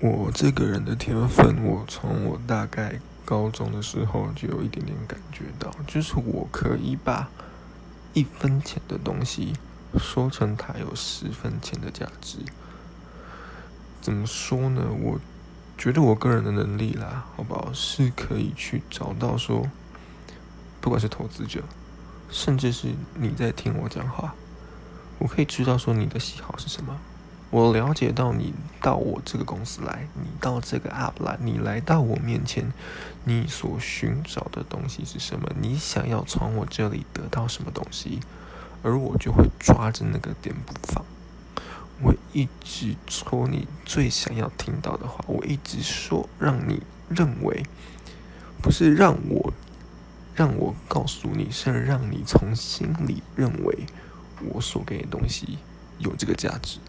我这个人的天分，我从我大概高中的时候就有一点点感觉到，就是我可以把一分钱的东西说成它有十分钱的价值。怎么说呢？我觉得我个人的能力啦，好不好？是可以去找到说，不管是投资者，甚至是你在听我讲话，我可以知道说你的喜好是什么。我了解到你到我这个公司来，你到这个 app 来，你来到我面前，你所寻找的东西是什么？你想要从我这里得到什么东西？而我就会抓着那个点不放，我一直说你最想要听到的话，我一直说让你认为，不是让我让我告诉你，是让你从心里认为我所给的东西有这个价值。